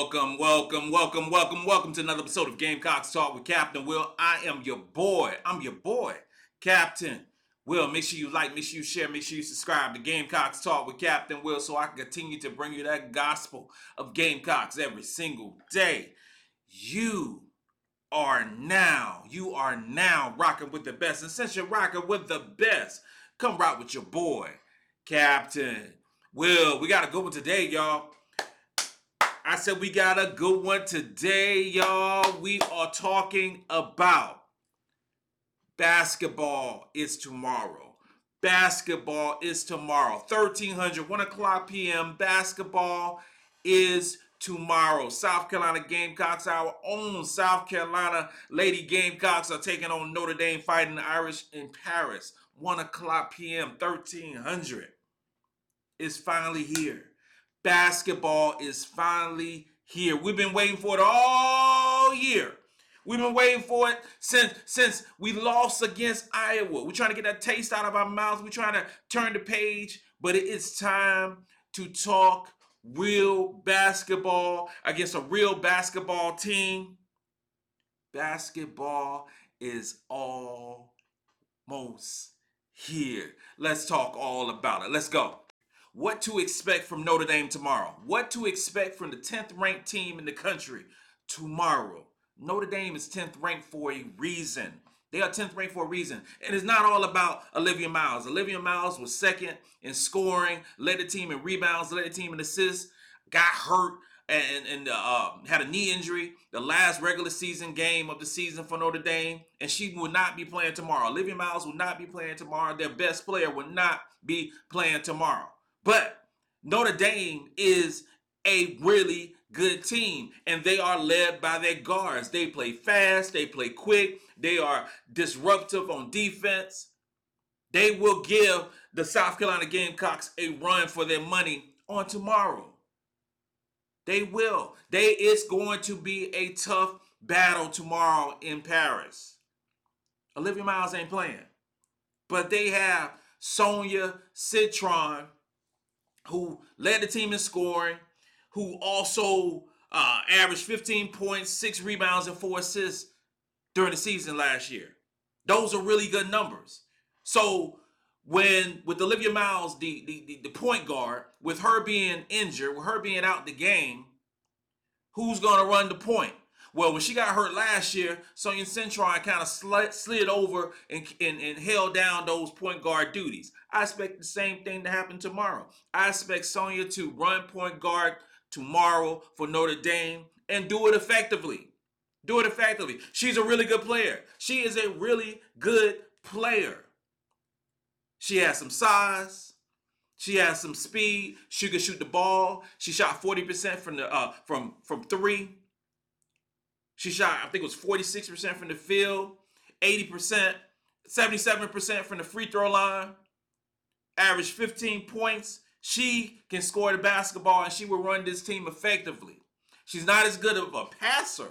Welcome, welcome, welcome, welcome, welcome to another episode of Gamecocks Talk with Captain Will. I am your boy. I'm your boy, Captain Will. Make sure you like, make sure you share, make sure you subscribe to Gamecocks Talk with Captain Will so I can continue to bring you that gospel of Gamecocks every single day. You are now, you are now rocking with the best. And since you're rocking with the best, come rock with your boy, Captain Will. We got a good one today, y'all. I said we got a good one today, y'all. We are talking about basketball is tomorrow. Basketball is tomorrow. 1300, 1 o'clock p.m. Basketball is tomorrow. South Carolina Gamecocks, our own South Carolina Lady Gamecocks, are taking on Notre Dame fighting the Irish in Paris. 1 o'clock p.m. 1300 is finally here basketball is finally here. We've been waiting for it all year. We've been waiting for it since since we lost against Iowa. We're trying to get that taste out of our mouths. We're trying to turn the page, but it is time to talk real basketball against a real basketball team. Basketball is almost here. Let's talk all about it. Let's go what to expect from Notre Dame tomorrow, what to expect from the 10th ranked team in the country tomorrow. Notre Dame is 10th ranked for a reason. They are 10th ranked for a reason. And it's not all about Olivia Miles. Olivia Miles was second in scoring, led the team in rebounds, led the team in assists, got hurt and, and uh, had a knee injury the last regular season game of the season for Notre Dame, and she will not be playing tomorrow. Olivia Miles will not be playing tomorrow. Their best player will not be playing tomorrow. But Notre Dame is a really good team, and they are led by their guards. They play fast, they play quick, they are disruptive on defense. They will give the South Carolina Gamecocks a run for their money on tomorrow. They will. They it's going to be a tough battle tomorrow in Paris. Olivia Miles ain't playing. But they have Sonia Citron who led the team in scoring, who also uh, averaged 15 points, six rebounds, and four assists during the season last year. Those are really good numbers. So when with Olivia Miles, the, the, the, the point guard, with her being injured, with her being out the game, who's going to run the point? Well, when she got hurt last year, Sonia Citron kind of slid, slid over and, and, and held down those point guard duties. I expect the same thing to happen tomorrow. I expect Sonia to run point guard tomorrow for Notre Dame and do it effectively. Do it effectively. She's a really good player. She is a really good player. She has some size. She has some speed. She can shoot the ball. She shot 40% from the uh, from from three. She shot, I think it was 46% from the field, 80%, 77% from the free throw line, averaged 15 points. She can score the basketball and she will run this team effectively. She's not as good of a passer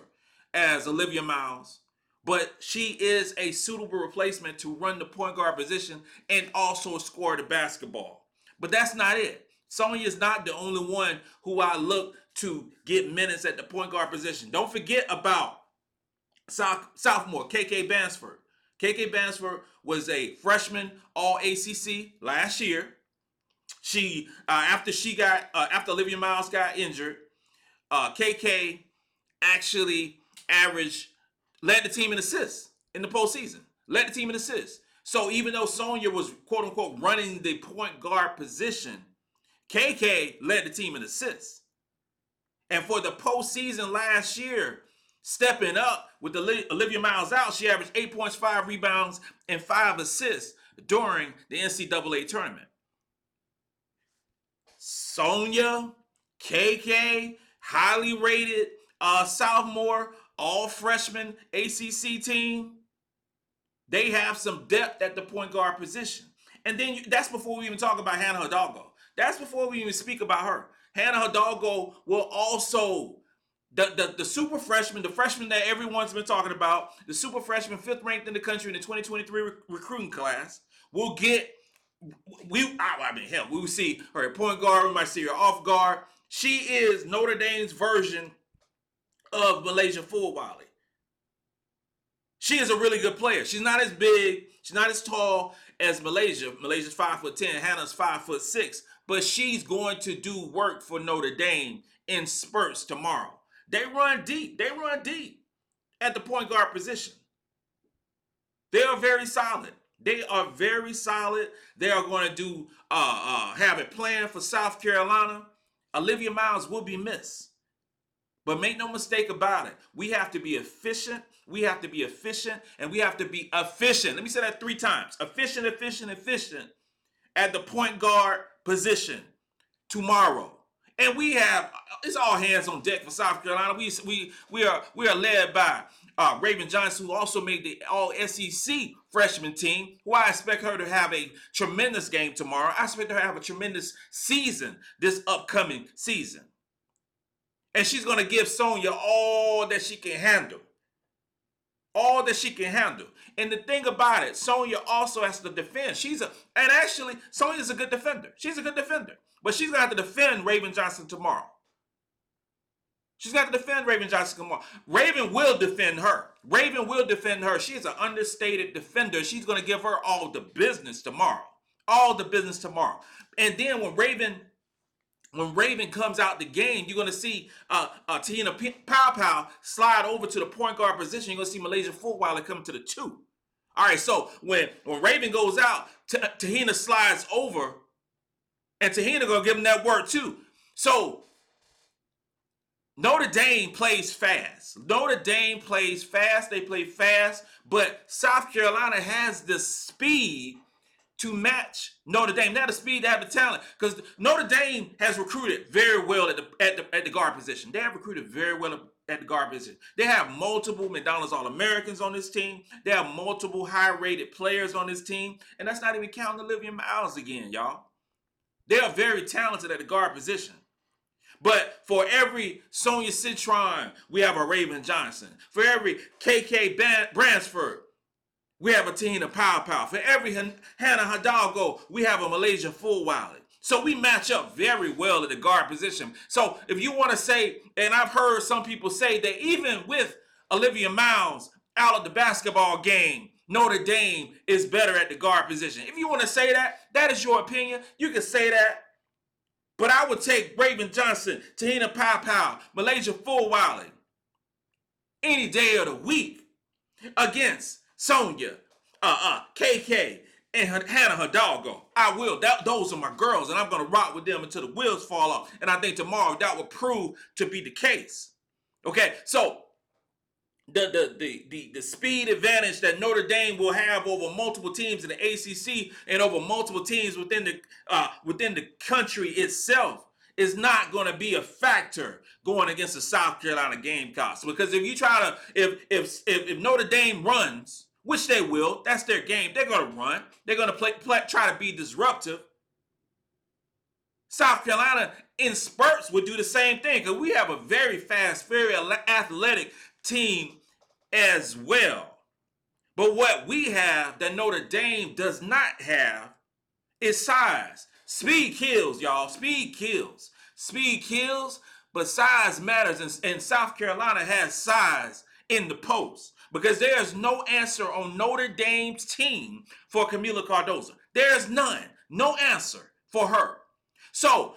as Olivia Miles, but she is a suitable replacement to run the point guard position and also score the basketball. But that's not it. Sonia is not the only one who I look to get minutes at the point guard position. Don't forget about sophomore KK Bransford. KK Bransford was a freshman All ACC last year. She uh, after she got uh, after Olivia Miles got injured, uh, KK actually averaged led the team in assists in the postseason. Led the team in assists. So even though Sonia was quote unquote running the point guard position, KK led the team in assists. And for the postseason last year, stepping up with Olivia Miles out, she averaged 8 points, 5 rebounds, and 5 assists during the NCAA tournament. Sonia, KK, highly rated uh, sophomore, all freshman ACC team. They have some depth at the point guard position. And then you, that's before we even talk about Hannah Hidalgo. That's before we even speak about her. Hannah Hidalgo will also the, the, the super freshman, the freshman that everyone's been talking about, the super freshman, fifth ranked in the country in the 2023 rec- recruiting class, will get. We, I, I mean, hell, we will see her point guard. We might see her off guard. She is Notre Dame's version of MiLaysia Fulwiley. She is a really good player. She's not as big, she's not as tall as MiLaysia. MiLaysia's five foot ten, Hannah's five foot six, but she's going to do work for Notre Dame in spurts tomorrow. They run deep. They run deep at the point guard position. They are very solid. They are very solid. They are going to do uh, uh, have a plan for South Carolina. Olivia Miles will be missed. But make no mistake about it. We have to be efficient. We have to be efficient and we have to be efficient. Let me say that three times. Efficient, efficient, efficient at the point guard position tomorrow. And we have it's all hands on deck for South Carolina. We we we are we are led by uh, Raven Johnson, who also made the All SEC freshman team. Who I expect her to have a tremendous game tomorrow. I expect her to have a tremendous season this upcoming season. And she's going to give Sonia all that she can handle. All that she can handle. And the thing about it, Sonia also has to defend. She's a, and actually, Sonia's a good defender. She's a good defender. But she's to have to defend Raven Johnson tomorrow. She's got to defend Raven Johnson tomorrow. Raven will defend her. Raven will defend her. She's an understated defender. She's going to give her all the business tomorrow. All the business tomorrow. And then when Raven when Raven comes out the game, you're going to see uh, uh, Te-Hina Paopao slide over to the point guard position. You're going to see MiLaysia Fulwiley come to the two. All right, so when, when Raven goes out, Te-Hina slides over, and Te-Hina going to give him that work too. So Notre Dame plays fast. Notre Dame plays fast. They play fast, but South Carolina has the speed to match Notre Dame. Have the speed, they have the talent. Because Notre Dame has recruited very well at the, at the at the guard position. They have recruited very well at the guard position. They have multiple McDonald's All-Americans on this team. They have multiple high-rated players on this team. And that's not even counting Olivia Miles again, y'all. They are very talented at the guard position. But for every Sonia Citron, we have a Raven Johnson. For every KK Bransford, we have a Te-Hina Paopao. For every Hannah Hidalgo, we have a MiLaysia Full Fulwiley. So we match up very well at the guard position. So if you want to say, and I've heard some people say that even with Olivia Miles out of the basketball game, Notre Dame is better at the guard position. If you want to say that, that is your opinion. You can say that. But I would take Raven Johnson, Te-Hina Paopao, MiLaysia Fulwiley any day of the week against Sonia, uh, uh, KK, and her, Hannah. I will. That, those are my girls, and I'm going to rock with them until the wheels fall off. And I think tomorrow that will prove to be the case. Okay, so the, the, the, the, the speed advantage that Notre Dame will have over multiple teams in the ACC and over multiple teams within the uh, within the country itself is not going to be a factor going against the South Carolina Gamecocks. Because if you try to, if if, if Notre Dame runs, which they will, that's their game. They're going to run. They're going to play, play try to be disruptive. South Carolina in spurts would do the same thing because we have a very fast, very athletic team as well. But what we have that Notre Dame does not have is size. Speed kills, y'all. Speed kills. Speed kills, but size matters. And, and South Carolina has size in the post because there's no answer on Notre Dame's team for Kamilla Cardoso. There's none. No answer for her. So,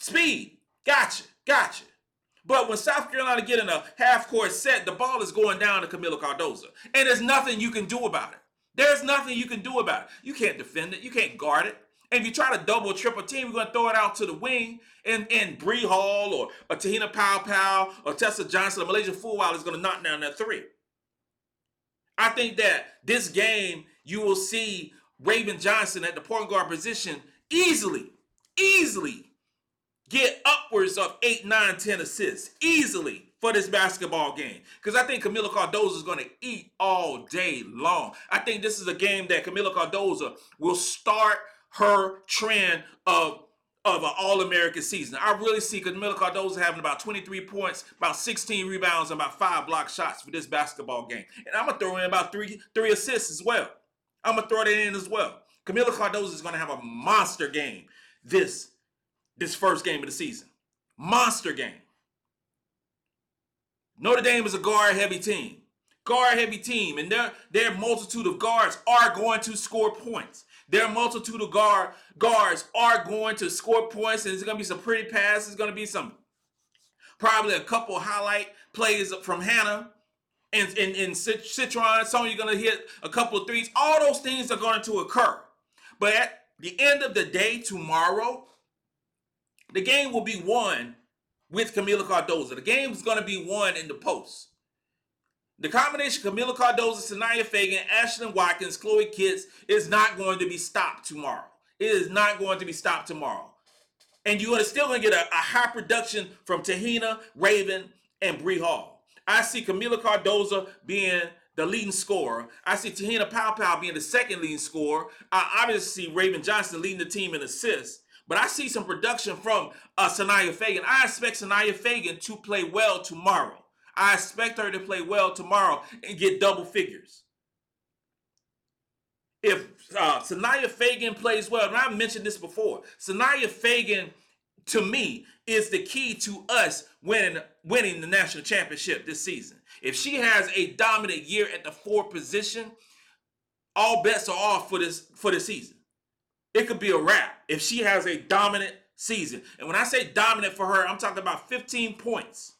speed. Gotcha. Gotcha. But when South Carolina get in a half court set, the ball is going down to Kamilla Cardoso, And there's nothing you can do about it. There's nothing you can do about it. You can't defend it. You can't guard it. And if you try to double triple team, we're going to throw it out to the wing. And, and Bree Hall or, Te-Hina Paopao or Tessa Johnson or MiLaysia Fulwiley is going to knock down that three. I think that this game, you will see Raven Johnson at the point guard position easily, easily get upwards of 8, 9, 10 assists easily for this basketball game. Because I think Kamilla Cardoso is going to eat all day long. I think this is a game that Kamilla Cardoso will start her trend of of an All-American season. I really see Kamilla Cardoso having about 23 points, about 16 rebounds, and about five block shots for this basketball game. And I'm gonna throw in about three three assists as well. I'm gonna throw that in as well. Kamilla Cardoso is gonna have a monster game this this first game of the season. Monster game. Notre Dame is a guard heavy team. Guard heavy team, and their their multitude of guards are going to score points. Their multitude of guard guards are going to score points, and it's going to be some pretty passes. It's going to be some probably a couple highlight plays from Hannah and in in Citron. Some you're going to hit a couple of threes. All those things are going to occur. But at the end of the day, tomorrow, the game will be won with Kamilla Cardoso. The game is going to be won in the post. The combination Kamilla Cardoso, Sania Feagin, Ashlyn Watkins, Chloe Kitts is not going to be stopped tomorrow. It is not going to be stopped tomorrow. And you're still going to get a, a high production from Te-Hina, Raven, and Bree Hall. I see Kamilla Cardoso being the leading scorer. I see Te-Hina Paopao being the second leading scorer. I obviously see Raven Johnson leading the team in assists. But I see some production from uh, Sania Feagin. I expect Sania Feagin to play well tomorrow. I expect her to play well tomorrow and get double figures. If uh, Sania Feagin plays well, and I've mentioned this before, Sania Feagin to me, is the key to us winning winning the national championship this season. If she has a dominant year at the four position, all bets are off for this for the season. It could be a wrap if she has a dominant season. And when I say dominant for her, I'm talking about 15 points.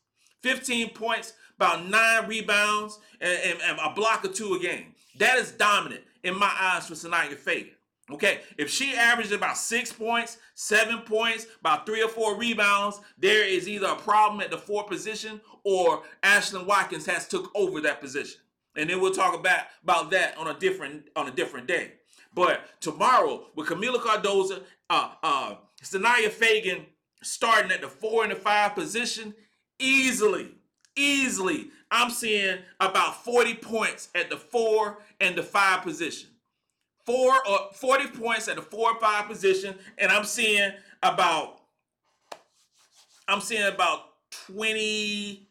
15 points, about nine rebounds, and, and, and a block or two a game. That is dominant in my eyes for Sania Feagin. Okay, if she averages about six points, seven points, about three or four rebounds, there is either a problem at the four position or Ashlyn Watkins has took over that position. And then we'll talk about, about that on a different on a different day. But tomorrow with Kamilla Cardoso, uh, uh, Sania Feagin starting at the four and the five position, easily, easily, I'm seeing about 40 points at the four and the five position four or 40 points at the four or five position, and I'm seeing about I'm seeing about 20,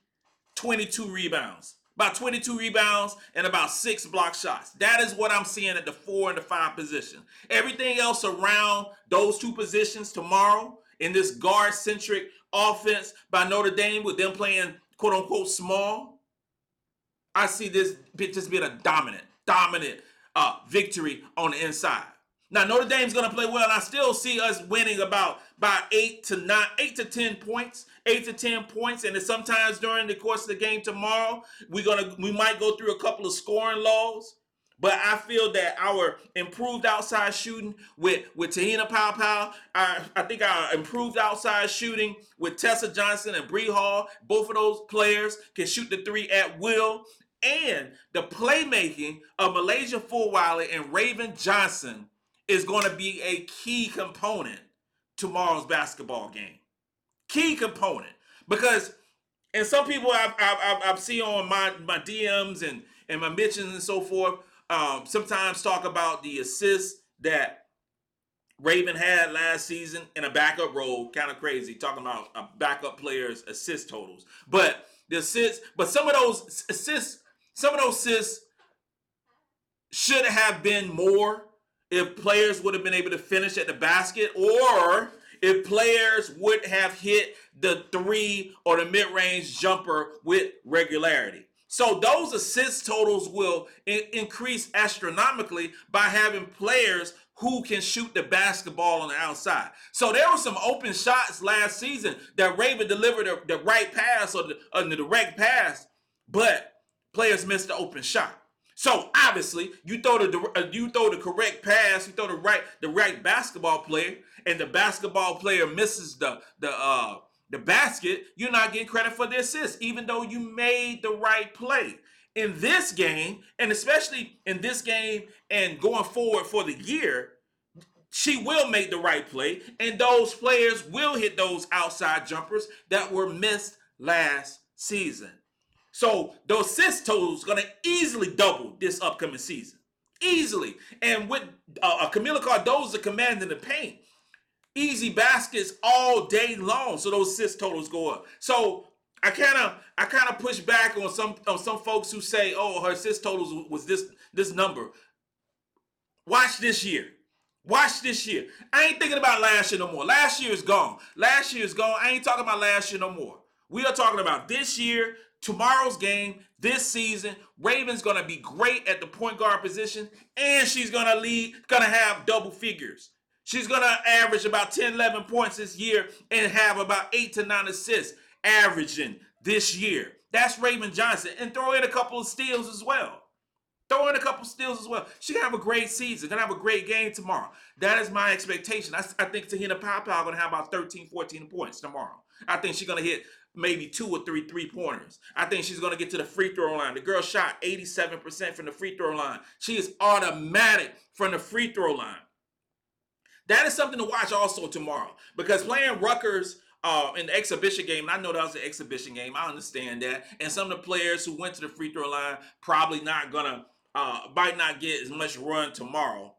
22 rebounds. About 22 rebounds and about six block shots. That is what I'm seeing at the four and the five position. Everything else around those two positions tomorrow in this guard centric offense by Notre Dame with them playing quote unquote small, I see this just being a dominant, dominant uh, victory on the inside. Now Notre Dame's going to play well, and I still see us winning about by eight to nine, eight to ten points, eight to ten points. And sometimes during the course of the game tomorrow, we're gonna we might go through a couple of scoring lows. But I feel that our improved outside shooting with with Te-Hina Paopao, I, I think our improved outside shooting with Tessa Johnson and Bree Hall, both of those players can shoot the three at will and the playmaking of MiLaysia Fulwiley and Raven Johnson is going to be a key component tomorrow's basketball game. Key component because, and some people I've, I've, I've seen on my, my DMs and, and my mentions and so forth, um, sometimes talk about the assists that Raven had last season in a backup role. Kind of crazy talking about a backup player's assist totals, but the assists, but some of those assists some of those assists should have been more if players would have been able to finish at the basket or if players would have hit the three or the mid-range jumper with regularity. So those assist totals will in- increase astronomically by having players who can shoot the basketball on the outside. So there were some open shots last season that Raven delivered the, the right pass or the, the direct pass, but players missed the open shot. So obviously, you throw the uh, you throw the correct pass, you throw the right the right basketball player, and the basketball player misses the the uh the basket. You're not getting credit for the assist, even though you made the right play. In this game, and especially in this game, and going forward for the year, she will make the right play, and those players will hit those outside jumpers that were missed last season. So the assist total is going to easily double this upcoming season. Easily. And with uh, uh Kamilla Cardoso commanding the paint, easy baskets all day long. So those assist totals go up. So I kind of I kind of push back on some on some folks who say, "Oh, her assist totals was this this number." Watch this year. Watch this year. I ain't thinking about last year no more. Last year is gone. Last year is gone. I ain't talking about last year no more. We are talking about this year tomorrow's game, this season, Raven's gonna be great at the point guard position, and she's gonna lead, gonna have double figures. She's gonna average about 10, 11 points this year and have about eight to nine assists averaging this year. That's Raven Johnson. And throw in a couple of steals as well. Throw in a couple of steals as well. She gonna have a great season. Gonna have a great game tomorrow. That is my expectation. I, I think Te-Hina Paopao gonna have about 13, 14 points tomorrow. I think she's gonna hit maybe two or three three pointers. I think she's gonna get to the free throw line. The girl shot 87% from the free throw line. She is automatic from the free throw line. That is something to watch also tomorrow because playing Rutgers uh, in the exhibition game, I know that was an exhibition game. I understand that. And some of the players who went to the free throw line probably not gonna uh, might not get as much run tomorrow.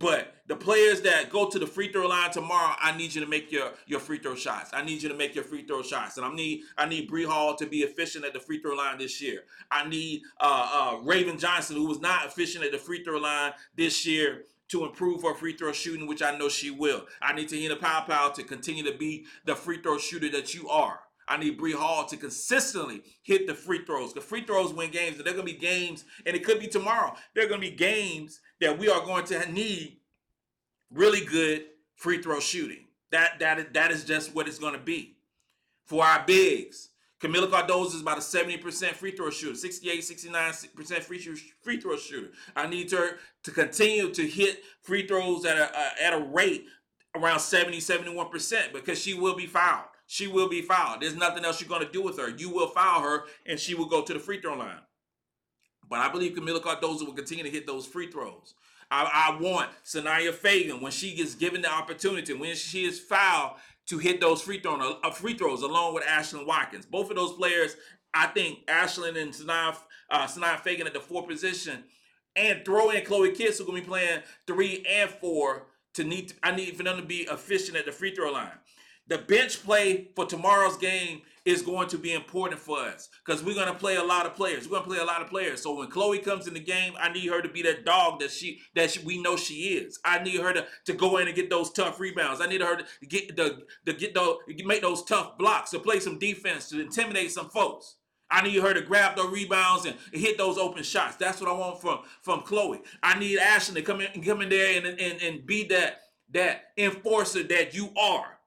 But the players that go to the free throw line tomorrow, I need you to make your, your free throw shots. I need you to make your free throw shots. And I need I need Bree Hall to be efficient at the free throw line this year. I need uh, uh, Raven Johnson, who was not efficient at the free throw line this year, to improve her free throw shooting, which I know she will. I need Te-Hina Paopao to continue to be the free throw shooter that you are. I need Bree Hall to consistently hit the free throws. The free throws win games, and they're to be games, and it could be tomorrow. They're to be games that we are going to need really good free throw shooting. That that that is just what it's to be for our bigs. Kamilla Cardoso is about a 70% free throw shooter, 68, 69% free, free throw shooter. I need her to continue to hit free throws at a, a, at a rate around 70, 71% because she will be fouled she will be fouled. There's nothing else you're going to do with her. You will foul her, and she will go to the free throw line. But I believe Kamilla Cardoso will continue to hit those free throws. I, I want Sania Feagin when she gets given the opportunity, when she is fouled, to hit those free throw uh, free throws along with Ashlyn Watkins. Both of those players, I think Ashlyn and Sania, uh, Feagin at the four position, and throw in Chloe Kitts who's gonna be playing three and four to need. To, I need for them to be efficient at the free throw line the bench play for tomorrow's game is going to be important for us because we're going to play a lot of players. We're going to play a lot of players. So when Chloe comes in the game, I need her to be that dog that she that she, we know she is. I need her to, to go in and get those tough rebounds. I need her to get the to get those make those tough blocks to play some defense to intimidate some folks. I need her to grab the rebounds and hit those open shots. That's what I want from from Chloe. I need Ashlyn to come in come in there and, and, and be that that enforcer that you are.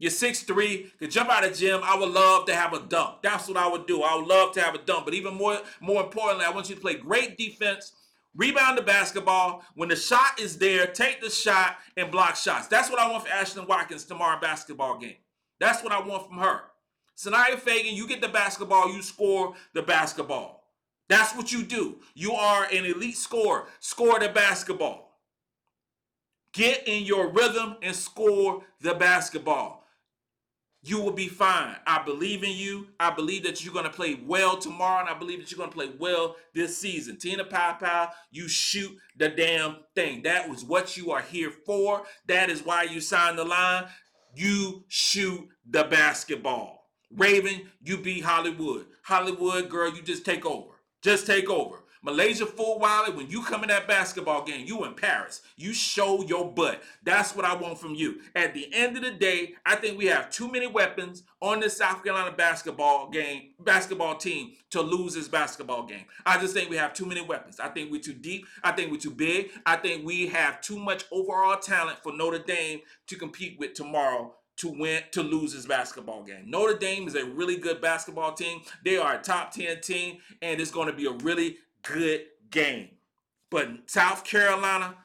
You're 6'3, can jump out of gym. I would love to have a dunk. That's what I would do. I would love to have a dunk. But even more, more importantly, I want you to play great defense, rebound the basketball. When the shot is there, take the shot and block shots. That's what I want for Ashlyn Watkins tomorrow basketball game. That's what I want from her. Sania Feagin, you get the basketball, you score the basketball. That's what you do. You are an elite scorer. Score the basketball. Get in your rhythm and score the basketball you will be fine. I believe in you. I believe that you're going to play well tomorrow, and I believe that you're going to play well this season. Te-Hina Paopao, you shoot the damn thing. That was what you are here for. That is why you signed the line. You shoot the basketball. Raven, you be Hollywood. Hollywood, girl, you just take over. Just take over. MiLaysia Fulwiley, when you come in that basketball game, you in Paris. You show your butt. That's what I want from you. At the end of the day, I think we have too many weapons on this South Carolina basketball game, basketball team to lose this basketball game. I just think we have too many weapons. I think we're too deep. I think we're too big. I think we have too much overall talent for Notre Dame to compete with tomorrow to win to lose this basketball game. Notre Dame is a really good basketball team. They are a top 10 team, and it's going to be a really good game. But South Carolina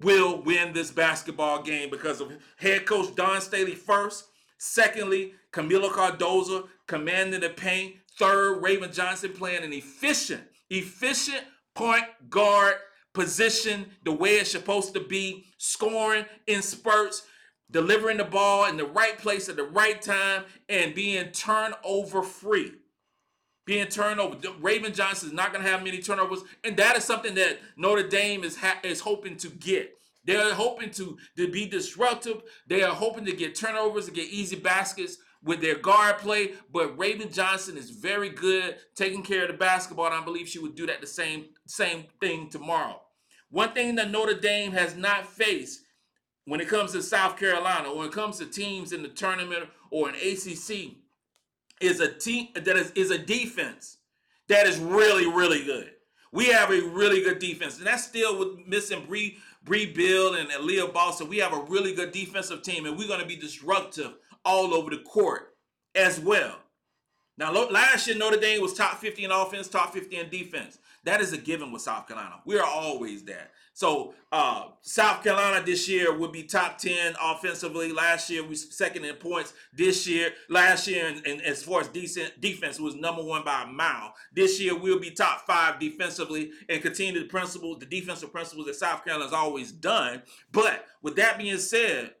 will win this basketball game because of head coach Dawn Staley first. Secondly, Kamilla Cardoso commanding the paint. Third, Raven Johnson playing an efficient, efficient point guard position the way it's supposed to be, scoring in spurts, delivering the ball in the right place at the right time, and being turnover free being turned over. Raven Johnson is not going to have many turnovers, and that is something that Notre Dame is ha- is hoping to get. They're hoping to, to be disruptive. They are hoping to get turnovers and get easy baskets with their guard play. But Raven Johnson is very good taking care of the basketball, and I believe she would do that the same same thing tomorrow. One thing that Notre Dame has not faced when it comes to South Carolina, or when it comes to teams in the tournament or an ACC, is a team that is, is a defense that is really, really good. We have a really good defense, and that's still with missing Bree Brea Beal and, Leah Boston. We have a really good defensive team, and we're going to be disruptive all over the court as well. Now, last year Notre Dame was top 50 in offense, top 50 in defense. That is a given with South Carolina. We are always that. So uh, South Carolina this year would be top 10 offensively. Last year we second in points. This year, last year, and, and as far as decent defense was number one by a mile. This year we'll be top five defensively and continue the principles, the defensive principles that South Carolina has always done. But with that being said,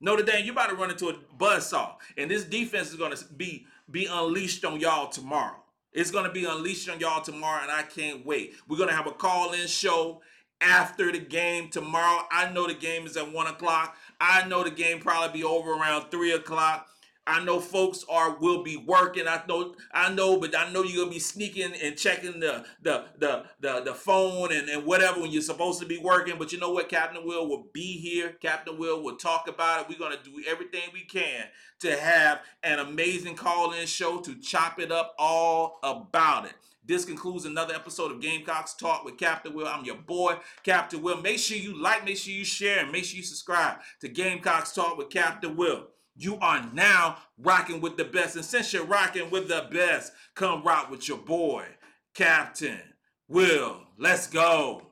Notre Dame, you about to run into a buzzsaw, and this defense is going to be be unleashed on y'all tomorrow. It's going to be unleashed on y'all tomorrow, and I can't wait. We're going to have a call in show after the game tomorrow. I know the game is at one o'clock. I know the game probably be over around three o'clock. I know folks are will be working. I know I know, but I know you're gonna be sneaking and checking the the the the, the phone and, and whatever when you're supposed to be working. But you know what? Captain Will will be here. Captain Will will talk about it. We're gonna do everything we can to have an amazing call-in show to chop it up all about it. This concludes another episode of Gamecocks Talk with Captain Will. I'm your boy, Captain Will. Make sure you like, make sure you share, and make sure you subscribe to Gamecocks Talk with Captain Will. You are now rocking with the best. And since you're rocking with the best, come rock with your boy, Captain Will. Let's go.